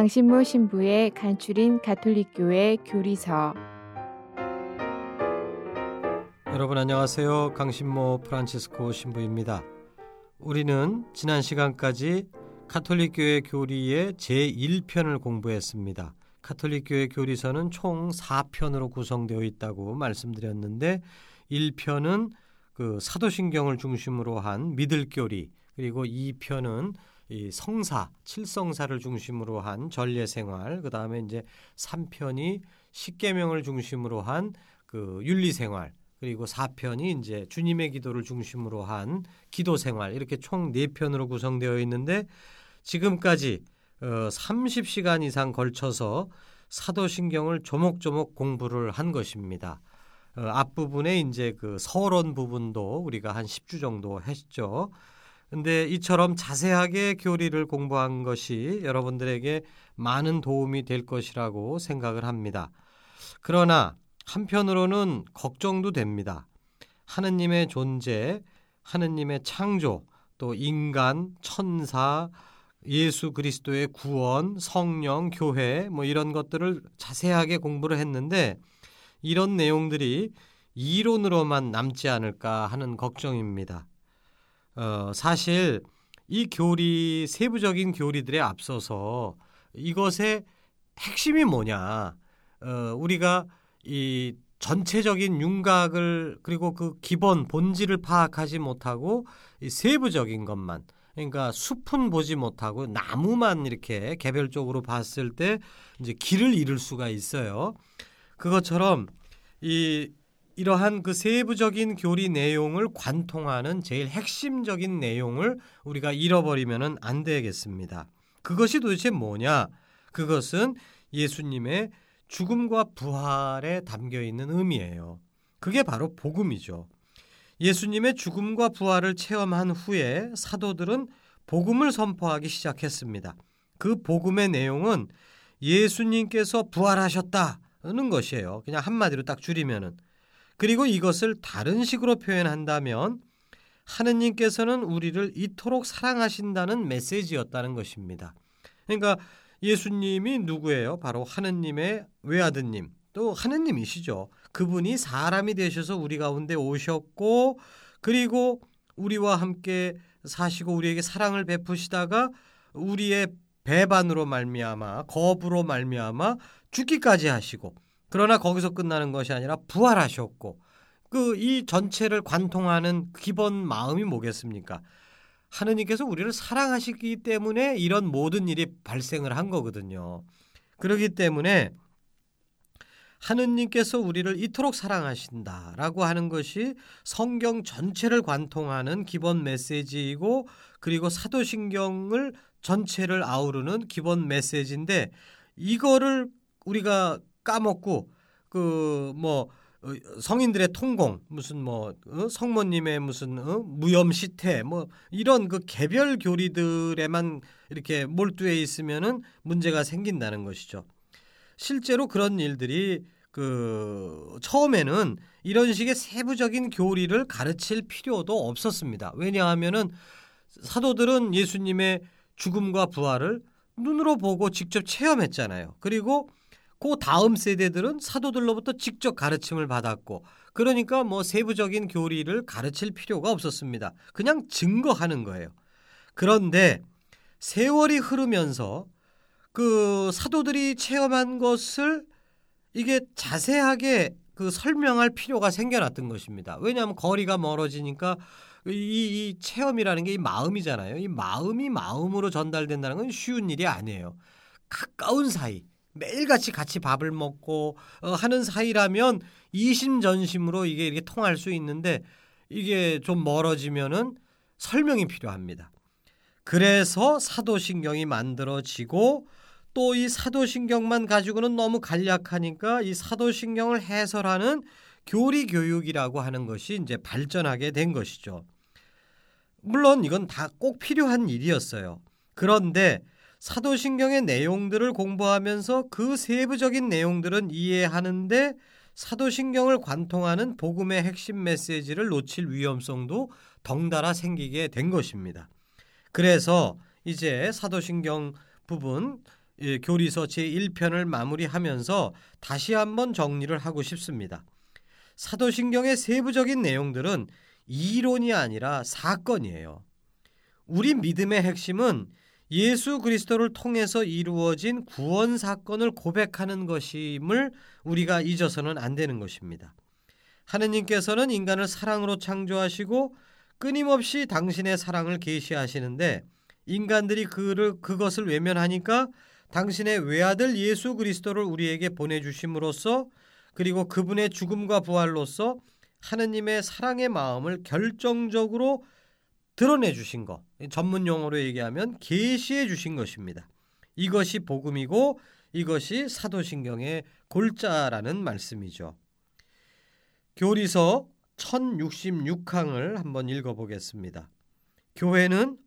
강신모 신부의 간추린 가톨릭교회 교리서 여러분 안녕하세요. 강신모 프란치스코 신부입니다. 우리는 지난 시간까지 카톨릭교회 교리의 제1편을 공부했습니다. 카톨릭교회 교리서는 총 4편으로 구성되어 있다고 말씀드렸는데 1편은 그 사도신경을 중심으로 한 믿을 교리 그리고 2편은 이 성사, 칠성사를 중심으로 한 전례 생활, 그 다음에 이제 3편이 십계명을 중심으로 한 그 윤리 생활, 그리고 4편이 이제 주님의 기도를 중심으로 한 기도 생활 이렇게 총 4편으로 구성되어 있는데 지금까지 어 30시간 이상 걸쳐서 사도신경을 조목조목 공부를 한 것입니다. 어 앞부분에 이제 그 서론 부분도 우리가 한 10주 정도 했죠. 근데 이처럼 자세하게 교리를 공부한 것이 여러분들에게 많은 도움이 될 것이라고 생각을 합니다. 그러나 한편으로는 걱정도 됩니다. 하느님의 존재, 하느님의 창조, 또 인간, 천사, 예수 그리스도의 구원, 성령, 교회 뭐 이런 것들을 자세하게 공부를 했는데 이런 내용들이 이론으로만 남지 않을까 하는 걱정입니다. 어, 사실 이 교리 세부적인 교리들에 앞서서 이것의 핵심이 뭐냐? 어, 우리가 이 전체적인 윤곽을 그리고 그 기본 본질을 파악하지 못하고 이 세부적인 것만 그러니까 숲은 보지 못하고 나무만 이렇게 개별적으로 봤을 때 이제 길을 잃을 수가 있어요. 그것처럼 이 이러한 그 세부적인 교리 내용을 관통하는 제일 핵심적인 내용을 우리가 잃어버리면은 안 되겠습니다. 그것이 도대체 뭐냐? 그것은 예수님의 죽음과 부활에 담겨 있는 의미예요. 그게 바로 복음이죠. 예수님의 죽음과 부활을 체험한 후에 사도들은 복음을 선포하기 시작했습니다. 그 복음의 내용은 예수님께서 부활하셨다는 것이에요. 그냥 한마디로 딱 줄이면은. 그리고 이것을 다른 식으로 표현한다면 하느님께서는 우리를 이토록 사랑하신다는 메시지였다는 것입니다. 그러니까 예수님이 누구예요? 바로 하느님의 외아드님, 또 하느님이시죠. 그분이 사람이 되셔서 우리 가운데 오셨고, 그리고 우리와 함께 사시고 우리에게 사랑을 베푸시다가 우리의 배반으로 말미암아 거부로 말미암아 죽기까지 하시고 그러나 거기서 끝나는 것이 아니라 부활하셨고 그 이 전체를 관통하는 기본 마음이 뭐겠습니까? 하느님께서 우리를 사랑하시기 때문에 이런 모든 일이 발생을 한 거거든요. 그렇기 때문에 하느님께서 우리를 이토록 사랑하신다라고 하는 것이 성경 전체를 관통하는 기본 메시지이고 그리고 사도신경을 전체를 아우르는 기본 메시지인데 이거를 우리가 까먹고 그뭐 어, 성인들의 통공 무슨 뭐 어? 성모님의 무슨 어? 무염 시태 뭐 이런 그 개별 교리들에만 이렇게 몰두해 있으면은 문제가 생긴다는 것이죠. 실제로 그런 일들이 그 처음에는 이런 식의 세부적인 교리를 가르칠 필요도 없었습니다. 왜냐하면은 사도들은 예수님의 죽음과 부활을 눈으로 보고 직접 체험했잖아요. 그리고 그 다음 세대들은 사도들로부터 직접 가르침을 받았고 그러니까 뭐 세부적인 교리를 가르칠 필요가 없었습니다. 그냥 증거하는 거예요. 그런데 세월이 흐르면서 그 사도들이 체험한 것을 이게 자세하게 그그 설명할 필요가 생겨났던 것입니다. 왜냐하면 거리가 멀어지니까 이, 이 체험이라는 게 이 마음이잖아요. 이 마음이 마음으로 전달된다는 건 쉬운 일이 아니에요. 가까운 사이, 매일같이 같이 밥을 먹고 어, 하는 사이라면 이심전심으로 이게 이렇게 통할 수 있는데 이게 좀 멀어지면은 설명이 필요합니다. 그래서 사도신경이 만들어지고 또 이 사도신경만 가지고는 너무 간략하니까 이 사도신경을 해설하는 교리 교육이라고 하는 것이 이제 발전하게 된 것이죠. 물론 이건 다 꼭 필요한 일이었어요. 그런데 사도신경의 내용들을 공부하면서 그 세부적인 내용들은 이해하는데 사도신경을 관통하는 복음의 핵심 메시지를 놓칠 위험성도 덩달아 생기게 된 것입니다. 그래서 이제 사도신경 부분 교리서 제1편을 마무리하면서 다시 한번 정리를 하고 싶습니다. 사도신경의 세부적인 내용들은 이론이 아니라 사건이에요. 우리 믿음의 핵심은 예수 그리스도를 통해서 이루어진 구원 사건을 고백하는 것임을 우리가 잊어서는 안 되는 것입니다. 하느님께서는 인간을 사랑으로 창조하시고 끊임없이 당신의 사랑을 계시하시는데 인간들이 그를 그것을 외면하니까 당신의 외아들 예수 그리스도를 우리에게 보내 주심으로써 그리고 그분의 죽음과 부활로서 하느님의 사랑의 마음을 결정적으로 드러내 주신 것. 전문 용어로 얘기하면 계시해 주신 것입니다. 이것이 복음이고 이것이 사도신경의 골자라는 말씀이죠. 교리서 1066항을 한번 읽어보겠습니다. 교회는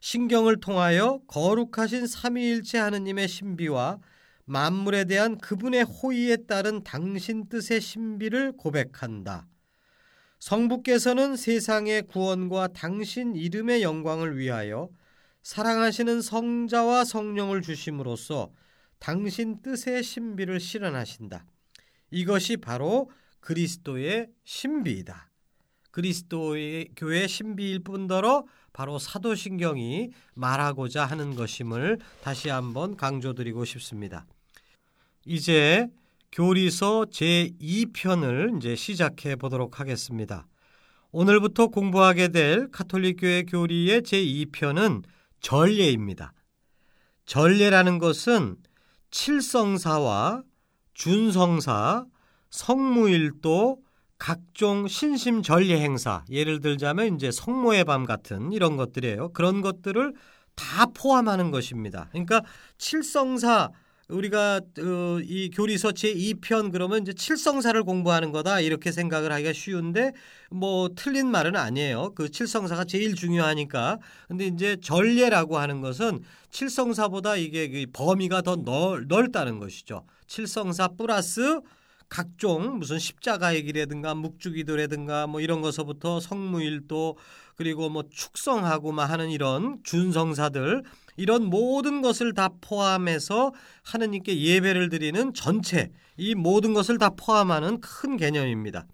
신경을 통하여 거룩하신 삼위일체 하느님의 신비와 만물에 대한 그분의 호의에 따른 당신 뜻의 신비를 고백한다. 성부께서는 세상의 구원과 당신 이름의 영광을 위하여 사랑하시는 성자와 성령을 주심으로써 당신 뜻의 신비를 실현하신다. 이것이 바로 그리스도의 신비이다. 그리스도의 교회 신비일 뿐더러 바로 사도신경이 말하고자 하는 것임을 다시 한번 강조드리고 싶습니다. 이제 교리서 제2편을 이제 시작해 보도록 하겠습니다. 오늘부터 공부하게 될 카톨릭 교회 교리의 제2편은 전례입니다. 전례라는 것은 칠성사와 준성사, 성무일도, 각종 신심 전례 행사, 예를 들자면 이제 성모의 밤 같은 이런 것들이에요. 그런 것들을 다 포함하는 것입니다. 그러니까 칠성사 우리가 어, 이 교리서 제2편 그러면 이제 칠성사를 공부하는 거다 이렇게 생각을 하기가 쉬운데 뭐 틀린 말은 아니에요. 그 칠성사가 제일 중요하니까. 근데 이제 전례라고 하는 것은 칠성사보다 이게 그 범위가 더 넓, 넓다는 것이죠. 칠성사 플러스 각종 무슨 십자가의 길이라든가 묵주기도라든가 뭐 이런 것서부터 성무일도 그리고 뭐 축성하고 막 하는 이런 준성사들 이런 모든 것을 다 포함해서 하느님께 예배를 드리는 전체 이 모든 것을 다 포함하는 큰 개념입니다.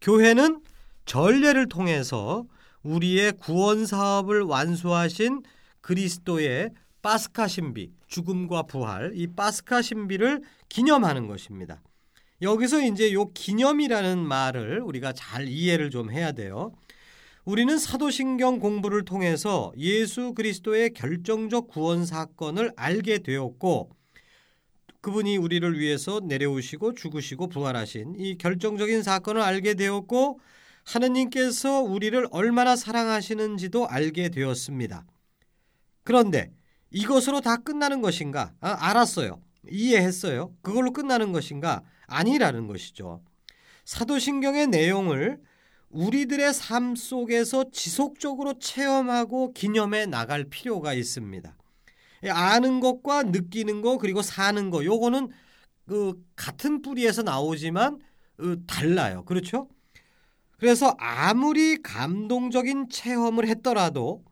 교회는 전례를 통해서 우리의 구원 사업을 완수하신 그리스도의 파스카 신비, 죽음과 부활, 이 파스카 신비를 기념하는 것입니다. 여기서 이제 요 기념이라는 말을 우리가 잘 이해를 좀 해야 돼요. 우리는 사도신경 공부를 통해서 예수 그리스도의 결정적 구원 사건을 알게 되었고 그분이 우리를 위해서 내려오시고 죽으시고 부활하신 이 결정적인 사건을 알게 되었고 하느님께서 우리를 얼마나 사랑하시는지도 알게 되었습니다. 그런데 이것으로 다 끝나는 것인가? 아, 알았어요. 이해했어요. 그걸로 끝나는 것인가? 아니라는 것이죠. 사도신경의 내용을 우리들의 삶 속에서 지속적으로 체험하고 기념해 나갈 필요가 있습니다. 아는 것과 느끼는 것 그리고 사는 것 요거는 그 같은 뿌리에서 나오지만 어, 달라요. 그렇죠? 그래서 아무리 감동적인 체험을 했더라도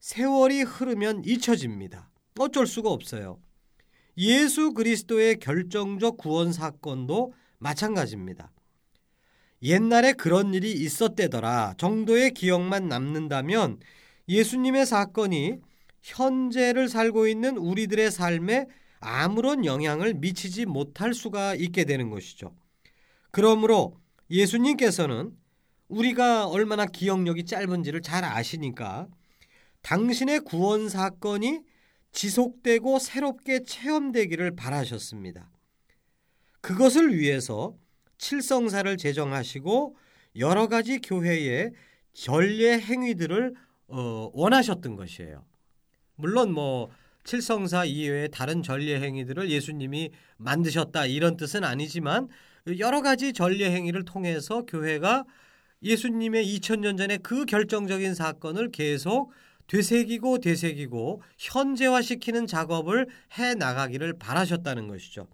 세월이 흐르면 잊혀집니다. 어쩔 수가 없어요. 예수 그리스도의 결정적 구원 사건도 마찬가지입니다. 옛날에 그런 일이 있었대더라 정도의 기억만 남는다면 예수님의 사건이 현재를 살고 있는 우리들의 삶에 아무런 영향을 미치지 못할 수가 있게 되는 것이죠. 그러므로 예수님께서는 우리가 얼마나 기억력이 짧은지를 잘 아시니까 당신의 구원 사건이 지속되고 새롭게 체험되기를 바라셨습니다. 그것을 위해서 칠성사를 제정하시고 여러 가지 교회의 전례 행위들을 어, 원하셨던 것이에요. 물론 뭐 칠성사 이외의 다른 전례 행위들을 예수님이 만드셨다 이런 뜻은 아니지만 여러 가지 전례 행위를 통해서 교회가 예수님의 2000년 전에 그 결정적인 사건을 계속 되새기고 되새기고 현재화시키는 작업을 해 나가기를 바라셨다는 것이죠.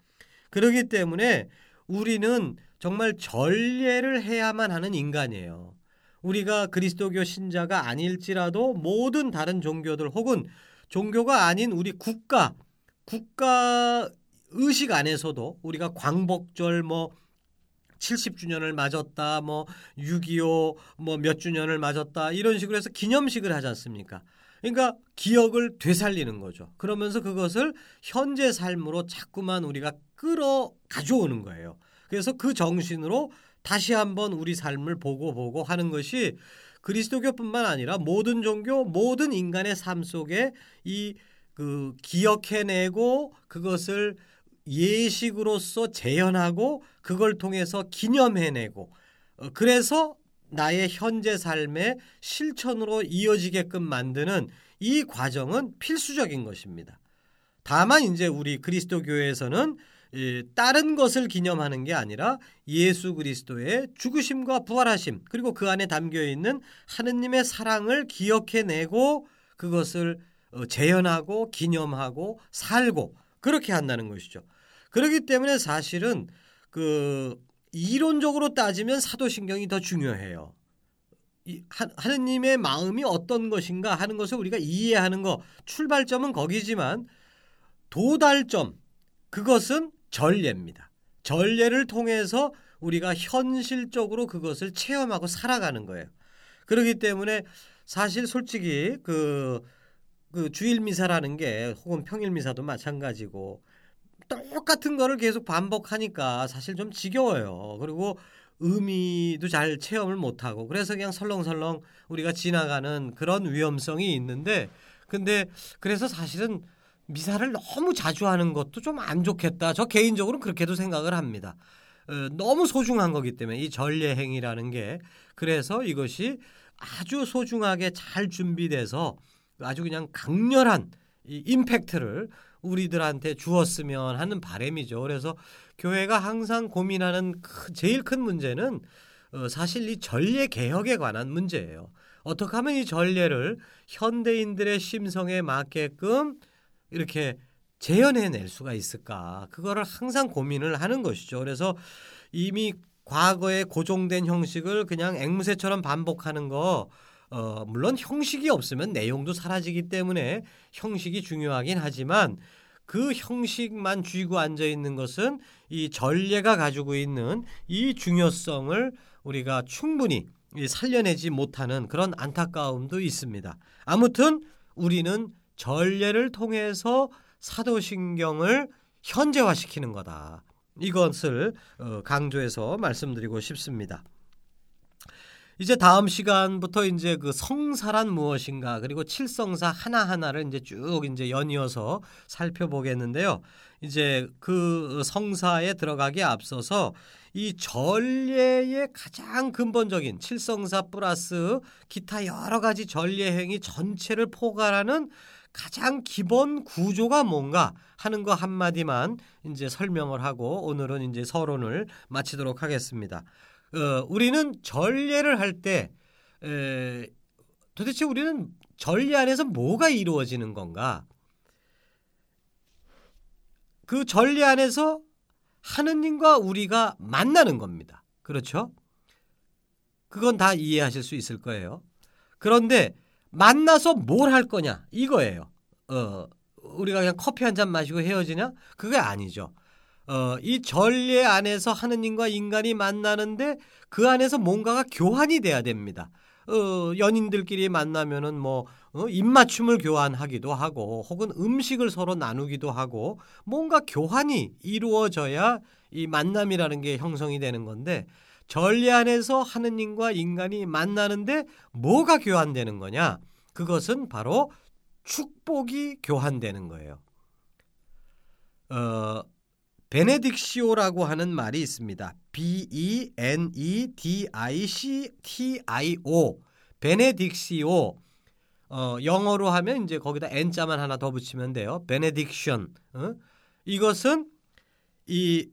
그렇기 때문에 우리는 정말 전례를 해야만 하는 인간이에요. 우리가 그리스도교 신자가 아닐지라도 모든 다른 종교들 혹은 종교가 아닌 우리 국가 국가 의식 안에서도 우리가 광복절 뭐 70주년을 맞았다, 뭐 6.25, 뭐 몇 주년을 맞았다, 이런 식으로 해서 기념식을 하지 않습니까? 그러니까 기억을 되살리는 거죠. 그러면서 그것을 현재 삶으로 자꾸만 우리가 끌어 가져오는 거예요. 그래서 그 정신으로 다시 한번 우리 삶을 보고 보고 하는 것이 그리스도교뿐만 아니라 모든 종교, 모든 인간의 삶 속에 이 그 기억해내고 그것을 예식으로서 재현하고 그걸 통해서 기념해내고 어, 그래서 나의 현재 삶의 실천으로 이어지게끔 만드는 이 과정은 필수적인 것입니다. 다만 이제 우리 그리스도 교회에서는 다른 것을 기념하는 게 아니라 예수 그리스도의 죽으심과 부활하심 그리고 그 안에 담겨 있는 하느님의 사랑을 기억해내고 그것을 어, 재현하고 기념하고 살고 그렇게 한다는 것이죠. 그렇기 때문에 사실은 그 이론적으로 따지면 사도신경이 더 중요해요. 이, 하느님의 마음이 어떤 것인가 하는 것을 우리가 이해하는 거 출발점은 거기지만 도달점 그것은 전례입니다. 전례를 통해서 우리가 현실적으로 그것을 체험하고 살아가는 거예요. 그렇기 때문에 사실 솔직히 그, 그 주일 미사라는 게 혹은 평일 미사도 마찬가지고 똑같은 거를 계속 반복하니까 사실 좀 지겨워요. 그리고 의미도 잘 체험을 못하고 그래서 그냥 설렁설렁 우리가 지나가는 그런 위험성이 있는데 근데 그래서 사실은 미사를 너무 자주 하는 것도 좀 안 좋겠다. 저 개인적으로 그렇게도 생각을 합니다. 어, 너무 소중한 거기 때문에 이 전례 행위라는 게 그래서 이것이 아주 소중하게 잘 준비돼서 아주 그냥 강렬한 이 임팩트를 우리들한테 주었으면 하는 바램이죠. 그래서 교회가 항상 고민하는 제일 큰 문제는 어, 사실 이 전례 개혁에 관한 문제예요. 어떻게 하면 이 전례를 현대인들의 심성에 맞게끔 이렇게 재현해낼 수가 있을까? 그거를 항상 고민을 하는 것이죠. 그래서 이미 과거에 고정된 형식을 그냥 앵무새처럼 반복하는 거 어, 물론 형식이 없으면 내용도 사라지기 때문에 형식이 중요하긴 하지만 그 형식만 쥐고 앉아 있는 것은 이 전례가 가지고 있는 이 중요성을 우리가 충분히 살려내지 못하는 그런 안타까움도 있습니다. 아무튼 우리는 전례를 통해서 사도신경을 현재화시키는 거다. 이것을 어, 강조해서 말씀드리고 싶습니다. 이제 다음 시간부터 이제 그 성사란 무엇인가 그리고 칠성사 하나하나를 이제 쭉 이제 연이어서 살펴보겠는데요. 이제 그 성사에 들어가기 앞서서 이 전례의 가장 근본적인 칠성사 플러스 기타 여러 가지 전례 행위 전체를 포괄하는 가장 기본 구조가 뭔가 하는 거 한마디만 이제 설명을 하고 오늘은 이제 서론을 마치도록 하겠습니다. 어, 우리는 전례를 할 때 도대체 우리는 전례 안에서 뭐가 이루어지는 건가? 그 전례 안에서 하느님과 우리가 만나는 겁니다. 그렇죠? 그건 다 이해하실 수 있을 거예요. 그런데 만나서 뭘 할 거냐 이거예요. 어, 우리가 그냥 커피 한 잔 마시고 헤어지냐? 그게 아니죠. 어, 이 전례 안에서 하느님과 인간이 만나는데 그 안에서 뭔가가 교환이 돼야 됩니다. 어, 연인들끼리 만나면은 뭐 어, 입맞춤을 교환하기도 하고 혹은 음식을 서로 나누기도 하고 뭔가 교환이 이루어져야 이 만남이라는 게 형성이 되는 건데 전례 안에서 하느님과 인간이 만나는데 뭐가 교환되는 거냐? 그것은 바로 축복이 교환되는 거예요. 어, 베네딕시오라고 하는 말이 있습니다. B E N E D I C T I O benedictio 어, 영어로 하면 이제 거기다 n자만 하나 더 붙이면 돼요. benediction. 어? 이것은 이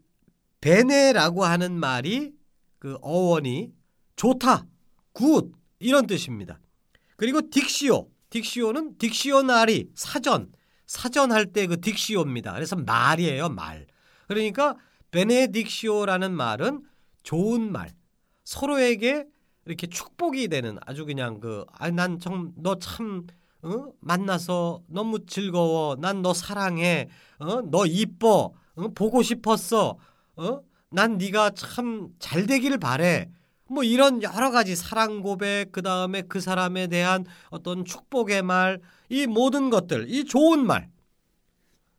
bene라고 하는 말이 그 어원이 좋다, good 이런 뜻입니다. 그리고 dictio, dictio는 dictionary 사전, 사전 할 때 그 dictio입니다. 그래서 말이에요, 말. 그러니까 benedictio라는 말은 좋은 말, 서로에게 이렇게 축복이 되는 아주 그냥 그아난좀너참 어? 만나서 너무 즐거워. 난 너 사랑해. 어? 너 이뻐. 어? 보고 싶었어. 어? 난 네가 참 잘 되길 바래. 뭐 이런 여러 가지 사랑 고백 그다음에 그 사람에 대한 어떤 축복의 말 이 모든 것들 이 좋은 말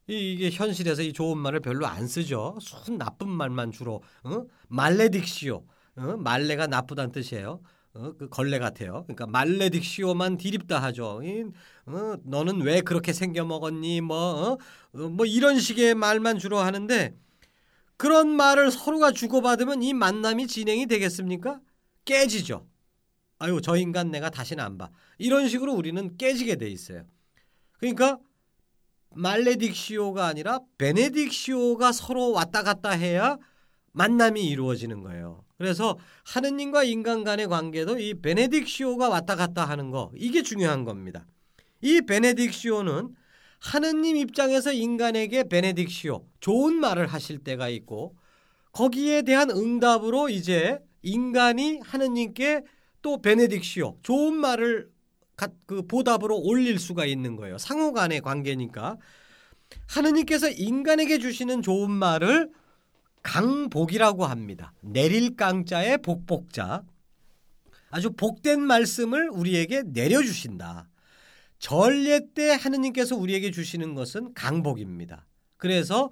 이게 현실에서 이 좋은 말을 별로 안 쓰죠. 순 나쁜 말만 주로 어? 말레딕시오 어? 말레가 나쁘다는 뜻이에요. 어? 그 걸레 같아요. 그러니까 말레딕시오만 디립다 하죠. 이, 어? 너는 왜 그렇게 생겨 먹었니? 뭐, 어? 어? 뭐 이런 식의 말만 주로 하는데 그런 말을 서로가 주고받으면 이 만남이 진행이 되겠습니까? 깨지죠. 아유, 저 인간 내가 다시는 안 봐. 이런 식으로 우리는 깨지게 돼 있어요. 그러니까 말레딕시오가 아니라 베네딕시오가 서로 왔다 갔다 해야 만남이 이루어지는 거예요. 그래서 하느님과 인간 간의 관계도 이 베네딕시오가 왔다 갔다 하는 거 이게 중요한 겁니다. 이 베네딕시오는 하느님 입장에서 인간에게 베네딕시오 좋은 말을 하실 때가 있고 거기에 대한 응답으로 이제 인간이 하느님께 또 베네딕시오 좋은 말을 그 보답으로 올릴 수가 있는 거예요. 상호 간의 관계니까 하느님께서 인간에게 주시는 좋은 말을 강복이라고 합니다. 내릴 강자의 복복자. 아주 복된 말씀을 우리에게 내려주신다. 전례 때 하느님께서 우리에게 주시는 것은 강복입니다. 그래서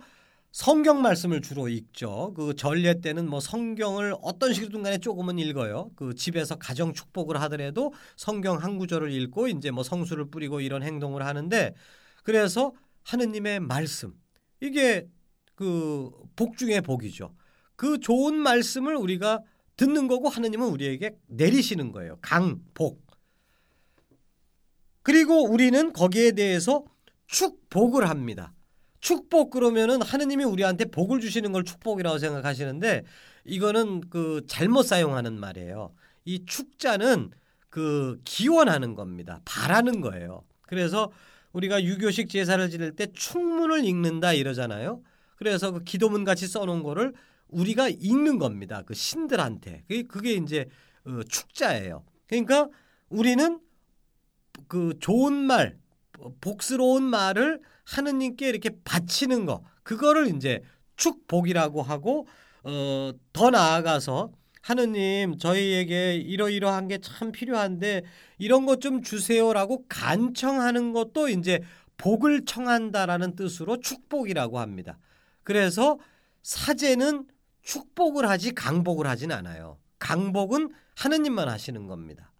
성경 말씀을 주로 읽죠. 그 전례 때는 뭐 성경을 어떤 식이든 간에 조금은 읽어요. 그 집에서 가정 축복을 하더라도 성경 한 구절을 읽고 이제 뭐 성수를 뿌리고 이런 행동을 하는데 그래서 하느님의 말씀 이게 그 복 중의 복이죠. 그 좋은 말씀을 우리가 듣는 거고 하느님은 우리에게 내리시는 거예요. 강복. 그리고 우리는 거기에 대해서 축복을 합니다. 축복 그러면은 하느님이 우리한테 복을 주시는 걸 축복이라고 생각하시는데 이거는 그 잘못 사용하는 말이에요. 이 축자는 그 기원하는 겁니다. 바라는 거예요. 그래서 우리가 유교식 제사를 지낼 때 축문을 읽는다 이러잖아요. 그래서 그 기도문 같이 써놓은 거를 우리가 읽는 겁니다. 그 신들한테. 그게 이제 어, 축자예요. 그러니까 우리는 그 좋은 말, 복스러운 말을 하느님께 이렇게 바치는 거, 그거를 이제 축복이라고 하고 어, 더 나아가서 하느님 저희에게 이러이러한 게 참 필요한데 이런 것 좀 주세요라고 간청하는 것도 이제 복을 청한다라는 뜻으로 축복이라고 합니다. 그래서 사제는 축복을 하지 강복을 하진 않아요. 강복은 하느님만 하시는 겁니다.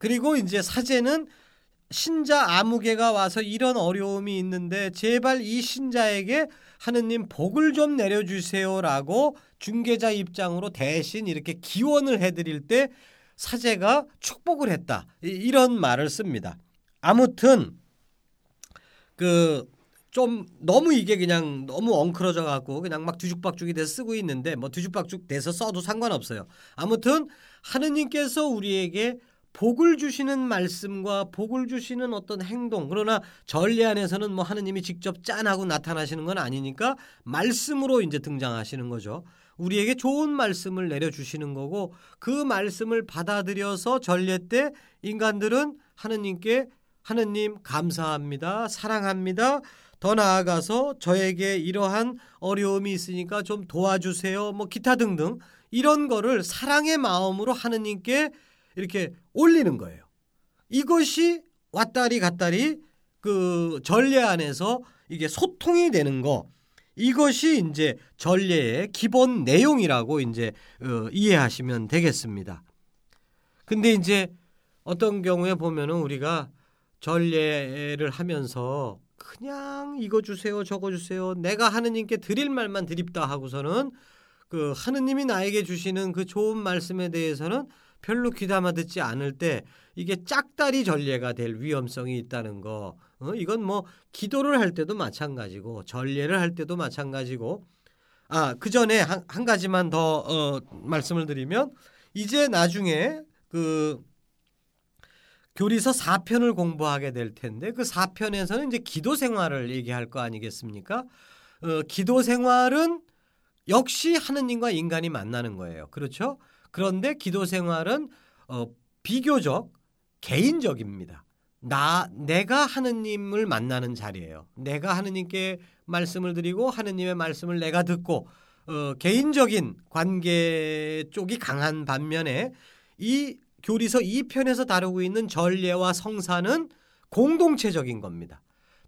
그리고 이제 사제는 신자 아무개가 와서 이런 어려움이 있는데 제발 이 신자에게 하느님 복을 좀 내려주세요라고 중개자 입장으로 대신 이렇게 기원을 해드릴 때 사제가 축복을 했다 이런 말을 씁니다. 아무튼 그 좀 너무 이게 그냥 너무 엉클어져 갖고 그냥 막 뒤죽박죽이 돼서 쓰고 있는데 뭐 뒤죽박죽 돼서 써도 상관없어요. 아무튼 하느님께서 우리에게 복을 주시는 말씀과 복을 주시는 어떤 행동 그러나 전례 안에서는 뭐 하느님이 직접 짠하고 나타나시는 건 아니니까 말씀으로 이제 등장하시는 거죠. 우리에게 좋은 말씀을 내려 주시는 거고 그 말씀을 받아들여서 전례 때 인간들은 하느님께 하느님 감사합니다. 사랑합니다. 더 나아가서 저에게 이러한 어려움이 있으니까 좀 도와주세요. 뭐 기타 등등 이런 거를 사랑의 마음으로 하느님께 이렇게 올리는 거예요. 이것이 왔다리 갔다리 그 전례 안에서 이게 소통이 되는 거 이것이 이제 전례의 기본 내용이라고 이제 어, 이해하시면 되겠습니다. 근데 이제 어떤 경우에 보면은 우리가 전례를 하면서 그냥 이거 주세요, 저거 주세요. 내가 하느님께 드릴 말만 드립다 하고서는 그 하느님이 나에게 주시는 그 좋은 말씀에 대해서는 별로 귀담아 듣지 않을 때 이게 짝다리 전례가 될 위험성이 있다는 거. 어? 이건 뭐 기도를 할 때도 마찬가지고 전례를 할 때도 마찬가지고 아, 그 전에 한, 한 가지만 더 어, 말씀을 드리면 이제 나중에 그 교리서 4편을 공부하게 될 텐데 그 4편에서는 이제 기도 생활을 얘기할 거 아니겠습니까? 어, 기도 생활은 역시 하느님과 인간이 만나는 거예요. 그렇죠? 그런데 기도 생활은 어, 비교적 개인적입니다. 나 내가 하느님을 만나는 자리예요. 내가 하느님께 말씀을 드리고 하느님의 말씀을 내가 듣고 어, 개인적인 관계 쪽이 강한 반면에 이 교리서 2편에서 다루고 있는 전례와 성사는 공동체적인 겁니다.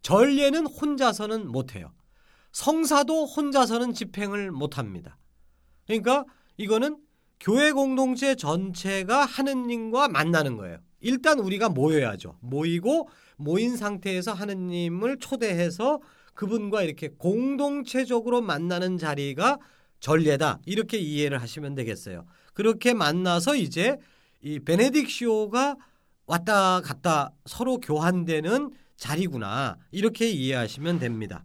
전례는 혼자서는 못해요. 성사도 혼자서는 집행을 못합니다. 그러니까 이거는 교회 공동체 전체가 하느님과 만나는 거예요. 일단 우리가 모여야죠. 모이고 모인 상태에서 하느님을 초대해서 그분과 이렇게 공동체적으로 만나는 자리가 전례다. 이렇게 이해를 하시면 되겠어요. 그렇게 만나서 이제 이 베네딕시오가 왔다 갔다 서로 교환되는 자리구나. 이렇게 이해하시면 됩니다.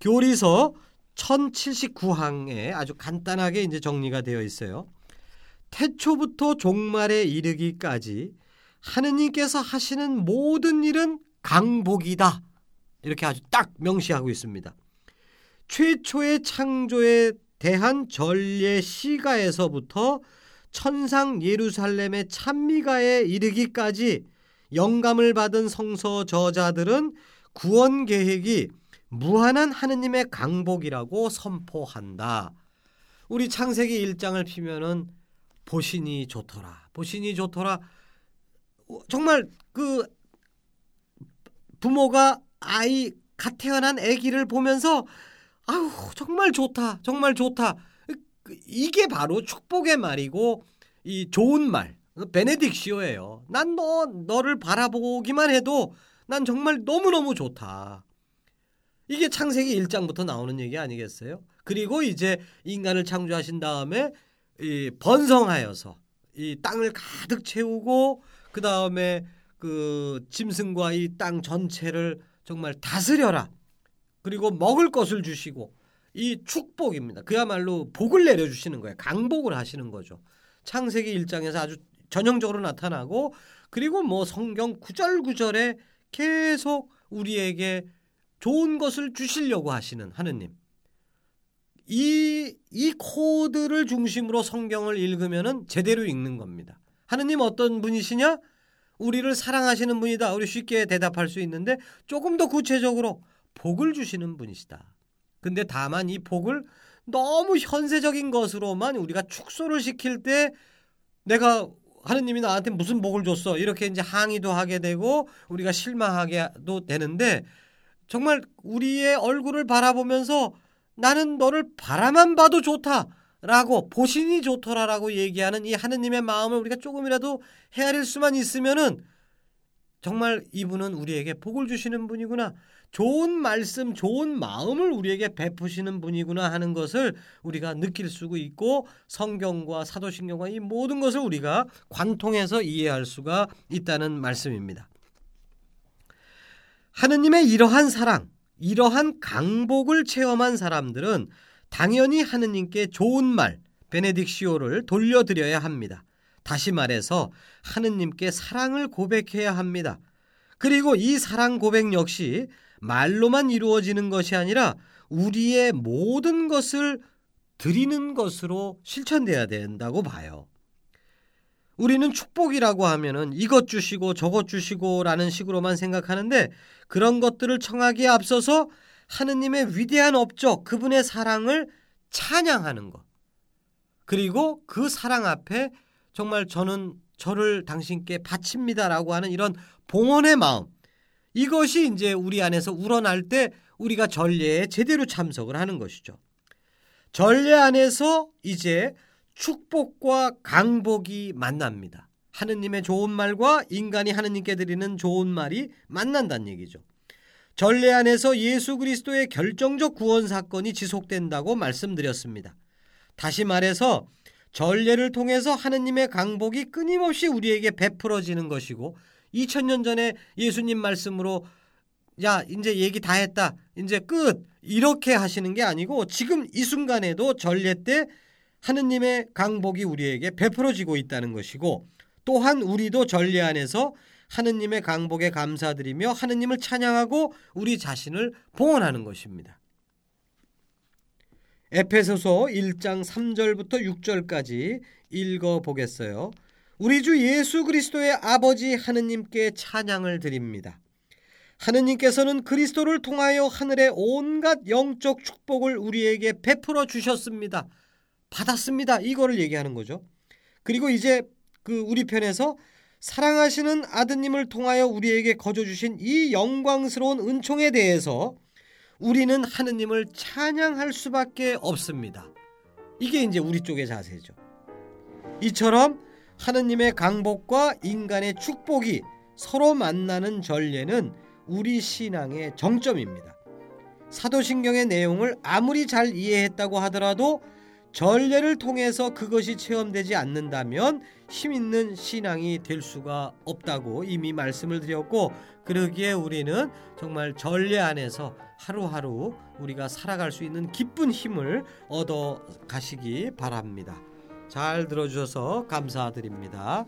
교리서 1079항에 아주 간단하게 이제 정리가 되어 있어요. 태초부터 종말에 이르기까지 하느님께서 하시는 모든 일은 강복이다. 이렇게 아주 딱 명시하고 있습니다. 최초의 창조에 대한 전례 시가에서부터 천상 예루살렘의 찬미가에 이르기까지 영감을 받은 성서 저자들은 구원 계획이 무한한 하느님의 강복이라고 선포한다. 우리 창세기 1장을 피면은 보신이 좋더라. 보신이 좋더라. 정말 그 부모가 아이 갓 태어난 아기를 보면서 아우 정말 좋다. 정말 좋다. 이게 바로 축복의 말이고 이 좋은 말 베네딕시오예요. 난 너 너를 바라보기만 해도 난 정말 너무너무 좋다. 이게 창세기 1장부터 나오는 얘기 아니겠어요? 그리고 이제 인간을 창조하신 다음에 이 번성하여서 이 땅을 가득 채우고 그 다음에 그 짐승과 이 땅 전체를 정말 다스려라. 그리고 먹을 것을 주시고 이 축복입니다. 그야말로 복을 내려주시는 거예요. 강복을 하시는 거죠. 창세기 1장에서 아주 전형적으로 나타나고 그리고 뭐 성경 구절구절에 계속 우리에게 좋은 것을 주시려고 하시는 하느님. 이, 이 코드를 중심으로 성경을 읽으면 제대로 읽는 겁니다. 하느님 어떤 분이시냐? 우리를 사랑하시는 분이다. 우리 쉽게 대답할 수 있는데 조금 더 구체적으로 복을 주시는 분이시다. 근데 다만 이 복을 너무 현세적인 것으로만 우리가 축소를 시킬 때 내가 하느님이 나한테 무슨 복을 줬어 이렇게 이제 항의도 하게 되고 우리가 실망하게도 되는데 정말 우리의 얼굴을 바라보면서 나는 너를 바라만 봐도 좋다 라고 보신이 좋더라라고 얘기하는 이 하느님의 마음을 우리가 조금이라도 헤아릴 수만 있으면은 정말 이분은 우리에게 복을 주시는 분이구나. 좋은 말씀, 좋은 마음을 우리에게 베푸시는 분이구나 하는 것을 우리가 느낄 수 있고 성경과 사도신경과 이 모든 것을 우리가 관통해서 이해할 수가 있다는 말씀입니다. 하느님의 이러한 사랑, 이러한 강복을 체험한 사람들은 당연히 하느님께 좋은 말, 베네딕시오를 돌려드려야 합니다. 다시 말해서 하느님께 사랑을 고백해야 합니다. 그리고 이 사랑 고백 역시 말로만 이루어지는 것이 아니라 우리의 모든 것을 드리는 것으로 실천돼야 된다고 봐요. 우리는 축복이라고 하면은 이것 주시고 저것 주시고라는 식으로만 생각하는데 그런 것들을 청하기에 앞서서 하느님의 위대한 업적, 그분의 사랑을 찬양하는 것. 그리고 그 사랑 앞에 정말 저는 저를 당신께 바칩니다라고 하는 이런 봉헌의 마음. 이것이 이제 우리 안에서 우러날 때 우리가 전례에 제대로 참석을 하는 것이죠. 전례 안에서 이제 축복과 강복이 만납니다. 하느님의 좋은 말과 인간이 하느님께 드리는 좋은 말이 만난다는 얘기죠. 전례 안에서 예수 그리스도의 결정적 구원 사건이 지속된다고 말씀드렸습니다. 다시 말해서 전례를 통해서 하느님의 강복이 끊임없이 우리에게 베풀어지는 것이고 2000년 전에 예수님 말씀으로 야 이제 얘기 다 했다 이제 끝 이렇게 하시는 게 아니고 지금 이 순간에도 전례 때 하느님의 강복이 우리에게 베풀어지고 있다는 것이고 또한 우리도 전례 안에서 하느님의 강복에 감사드리며 하느님을 찬양하고 우리 자신을 봉헌하는 것입니다. 에페소서 1장 3절부터 6절까지 읽어 보겠어요. 우리 주 예수 그리스도의 아버지 하느님께 찬양을 드립니다. 하느님께서는 그리스도를 통하여 하늘의 온갖 영적 축복을 우리에게 베풀어 주셨습니다. 받았습니다. 이거를 얘기하는 거죠. 그리고 이제 그 우리 편에서 사랑하시는 아드님을 통하여 우리에게 거저 주신 이 영광스러운 은총에 대해서 우리는 하느님을 찬양할 수밖에 없습니다. 이게 이제 우리 쪽의 자세죠. 이처럼 하느님의 강복과 인간의 축복이 서로 만나는 전례는 우리 신앙의 정점입니다. 사도신경의 내용을 아무리 잘 이해했다고 하더라도 전례를 통해서 그것이 체험되지 않는다면 힘 있는 신앙이 될 수가 없다고 이미 말씀을 드렸고 그러기에 우리는 정말 전례 안에서 하루하루 우리가 살아갈 수 있는 기쁜 힘을 얻어 가시기 바랍니다. 잘 들어주셔서 감사드립니다.